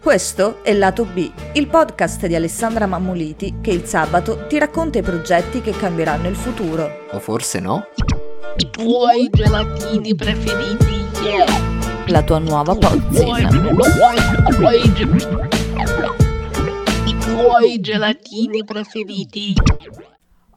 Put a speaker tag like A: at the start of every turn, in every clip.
A: Questo è Lato B, il podcast di Alessandra Mammoliti che il sabato ti racconta i progetti che cambieranno il futuro.
B: O forse no?
C: I tuoi gelatini preferiti.
A: La tua nuova pozzina.
C: i tuoi gelatini preferiti.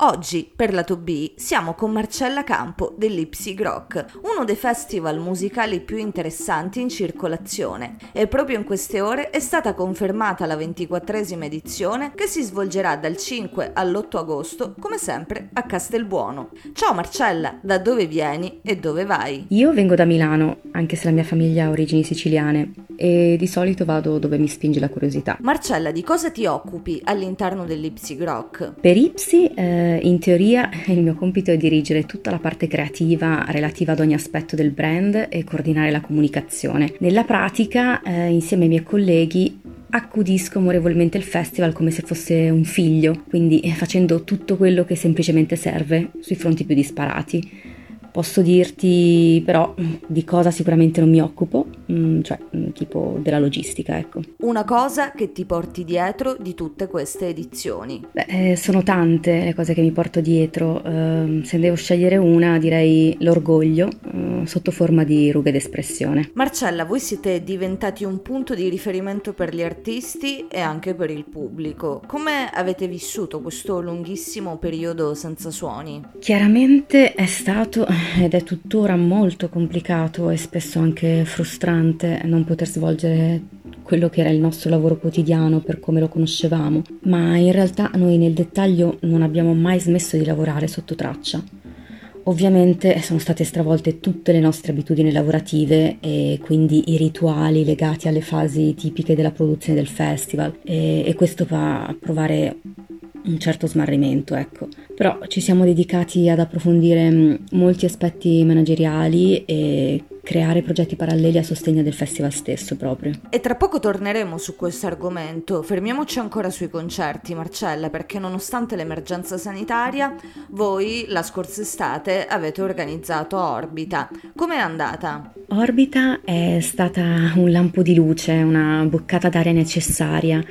A: Oggi, per Lato B, siamo con Marcella Campo dell'Ipsy Rock, uno dei festival musicali più interessanti in circolazione. E proprio in queste ore è stata confermata la ventiquattresima edizione che si svolgerà dal 5 all'8 agosto, come sempre, a Castelbuono. Ciao Marcella, da dove vieni e dove vai?
D: Io vengo da Milano, anche se la mia famiglia ha origini siciliane, e di solito vado dove mi spinge la curiosità.
A: Marcella, di cosa ti occupi all'interno dell'Ipsy Rock?
D: Per Ipsi, eh, in teoria, il mio compito è dirigere tutta la parte creativa relativa ad ogni aspetto del brand e coordinare la comunicazione. Nella pratica, eh, insieme ai miei colleghi, accudisco amorevolmente il festival come se fosse un figlio, quindi eh, facendo tutto quello che semplicemente serve sui fronti più disparati. Posso dirti però di cosa sicuramente non mi occupo, mm, cioè mm, tipo della logistica, ecco.
A: Una cosa che ti porti dietro di tutte queste edizioni.
D: Beh, eh, sono tante le cose che mi porto dietro, ehm, se devo scegliere una direi l'orgoglio eh, sotto forma di rughe d'espressione.
A: Marcella, voi siete diventati un punto di riferimento per gli artisti e anche per il pubblico. Come avete vissuto questo lunghissimo periodo senza suoni?
D: Chiaramente è stato ed è tuttora molto complicato e spesso anche frustrante non poter svolgere quello che era il nostro lavoro quotidiano per come lo conoscevamo, ma in realtà noi nel dettaglio non abbiamo mai smesso di lavorare sotto traccia. Ovviamente sono state stravolte tutte le nostre abitudini lavorative e quindi i rituali legati alle fasi tipiche della produzione del festival e, e questo fa provare un certo smarrimento, ecco. Però ci siamo dedicati ad approfondire molti aspetti manageriali e creare progetti paralleli a sostegno del festival stesso proprio.
A: E tra poco torneremo su questo argomento. Fermiamoci ancora sui concerti, Marcella, perché nonostante l'emergenza sanitaria, voi la scorsa estate avete organizzato Orbita. Com'è andata?
D: Orbita è stata un lampo di luce, una boccata d'aria necessaria.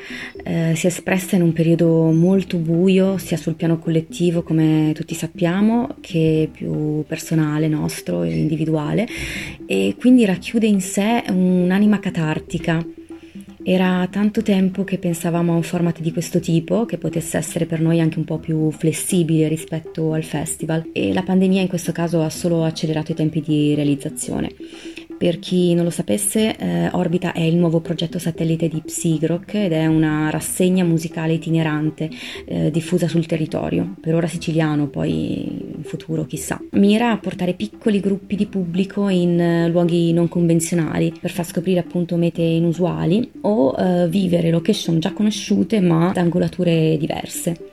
D: Eh, si è espressa in un periodo molto buio, sia sul piano collettivo, come tutti sappiamo, che più personale nostro e individuale, e quindi racchiude in sé un'anima catartica. Era tanto tempo che pensavamo a un format di questo tipo, che potesse essere per noi anche un po' più flessibile rispetto al festival, e la pandemia in questo caso ha solo accelerato i tempi di realizzazione. Per chi non lo sapesse, eh, Orbita è il nuovo progetto satellite di Psigrock ed è una rassegna musicale itinerante eh, diffusa sul territorio, per ora siciliano, poi in futuro chissà. Mira a portare piccoli gruppi di pubblico in eh, luoghi non convenzionali per far scoprire appunto mete inusuali o eh, vivere location già conosciute ma da angolature diverse.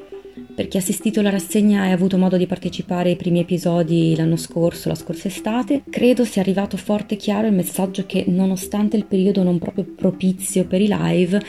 D: Per chi ha assistito alla rassegna e ha avuto modo di partecipare ai primi episodi l'anno scorso, la scorsa estate, credo sia arrivato forte e chiaro il messaggio che nonostante il periodo non proprio propizio per i live,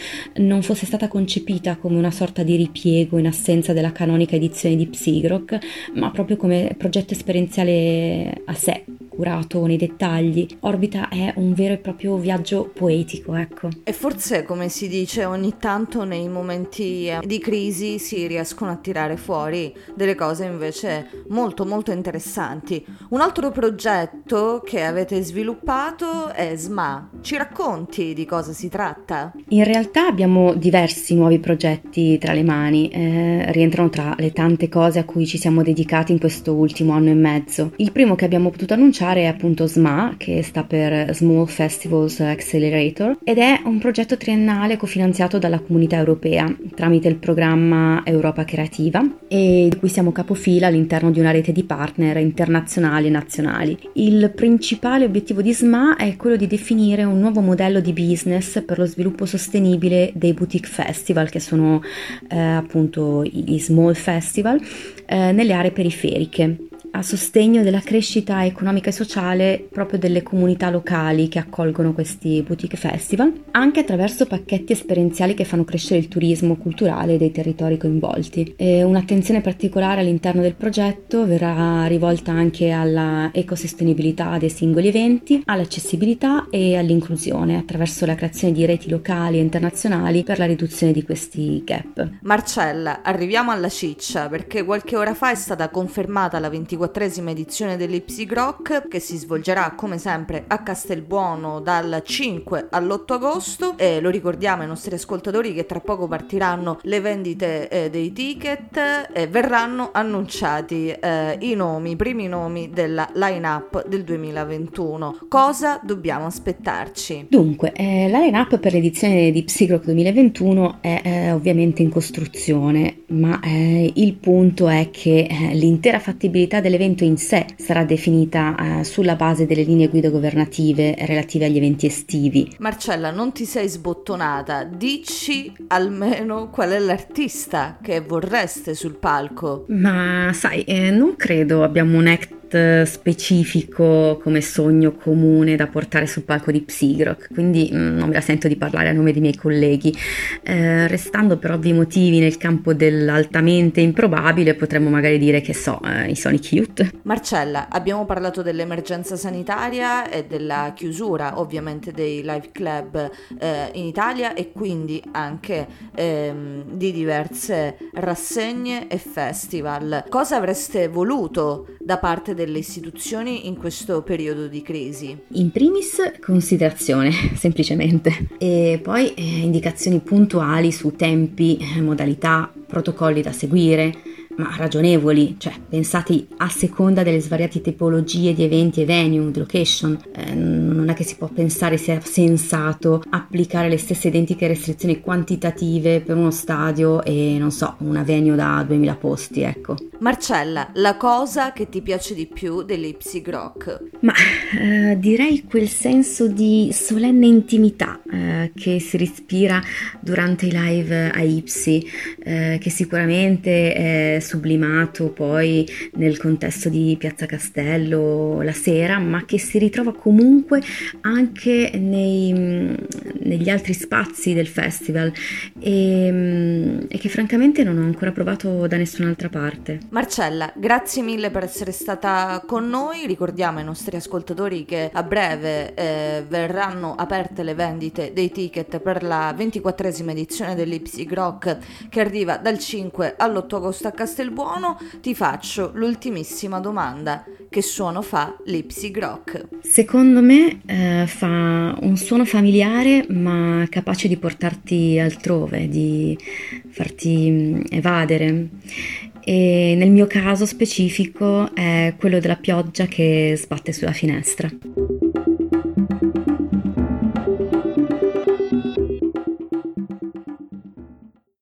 D: non fosse stata concepita come una sorta di ripiego in assenza della canonica edizione di Psigrock, ma proprio come progetto esperienziale a sé, curato nei dettagli. Orbita è un vero e proprio viaggio poetico, ecco.
A: E forse, come si dice, ogni tanto nei momenti eh, di crisi si riescono a tirare fuori delle cose invece molto molto interessanti. Un altro progetto che avete sviluppato è SMA. Ci racconti di cosa si tratta?
D: In realtà abbiamo diversi nuovi progetti tra le mani, eh, rientrano tra le tante cose a cui ci siamo dedicati in questo ultimo anno e mezzo. Il primo che abbiamo potuto annunciare è appunto SMA, che sta per Small Festivals Accelerator, ed è un progetto triennale cofinanziato dalla comunità europea tramite il programma Europa Creativa e di cui siamo capofila all'interno di una rete di partner internazionali e nazionali. Il principale obiettivo di SMA è quello di definire un nuovo modello di business per lo sviluppo sostenibile dei boutique festival, che sono eh, appunto gli small festival, eh, nelle aree periferiche a sostegno della crescita economica e sociale proprio delle comunità locali che accolgono questi boutique festival, anche attraverso pacchetti esperienziali che fanno crescere il turismo culturale dei territori coinvolti. E un'attenzione particolare all'interno del progetto verrà rivolta anche alla ecosostenibilità dei singoli eventi, all'accessibilità e all'inclusione attraverso la creazione di reti locali e internazionali per la riduzione di questi gap.
A: Marcella, arriviamo alla ciccia perché qualche ora fa è stata confermata la 24esima edizione dell'Ipsy Rock che si svolgerà come sempre a Castelbuono dal 5 all'8 agosto e lo ricordiamo ai nostri ascoltatori che tra poco partiranno le vendite eh, dei ticket e verranno annunciati eh, i nomi, i primi nomi della line-up del 2021. Cosa dobbiamo aspettarci?
D: Dunque, eh, la line-up per l'edizione di Psygrock 2021 è eh, ovviamente in costruzione, ma eh, il punto è che eh, l'intera fattibilità dell'evento in sé sarà definita sulla base delle linee guida governative relative agli eventi estivi.
A: Marcella, non ti sei sbottonata, dici almeno qual è l'artista che vorreste sul palco.
D: Ma sai, eh, non credo abbiamo un act specifico come sogno comune da portare sul palco di Psygrock, quindi mm, non me la sento di parlare a nome dei miei colleghi. Eh, restando per ovvi motivi nel campo dell'altamente improbabile, potremmo magari dire che so, eh, i Sonic Youth.
A: Marcella, abbiamo parlato dell'emergenza sanitaria e della chiusura ovviamente dei live club eh, in Italia e quindi anche ehm, di diverse rassegne e festival. Cosa avreste voluto da parte delle istituzioni in questo periodo di crisi?
D: In primis considerazione, semplicemente, e poi eh, indicazioni puntuali su tempi, eh, modalità, protocolli da seguire, ma ragionevoli, cioè pensati a seconda delle svariate tipologie di eventi e venue, di location. Eh, non è che si può pensare sia sensato applicare le stesse identiche restrizioni quantitative per uno stadio e non so, una venue da 2000 posti, ecco.
A: Marcella, la cosa che ti piace di più dell'Ipsy Rock?
D: Ma eh, direi quel senso di solenne intimità eh, che si respira durante i live a Ipsy, eh, che sicuramente è sublimato poi nel contesto di Piazza Castello la sera, ma che si ritrova comunque anche nei, negli altri spazi del festival. E, e che francamente non ho ancora provato da nessun'altra parte.
A: Marcella, grazie mille per essere stata con noi. Ricordiamo ai nostri ascoltatori che a breve eh, verranno aperte le vendite dei ticket per la 24esima edizione dell'Ipsy Rock che arriva dal 5 all'8 agosto a Castelbuono, ti faccio l'ultimissima domanda. Che suono fa l'Ipsy Grock?
D: Secondo me eh, fa un suono familiare ma capace di portarti altrove, di farti mm, evadere. E nel mio caso specifico è quello della pioggia che sbatte sulla finestra.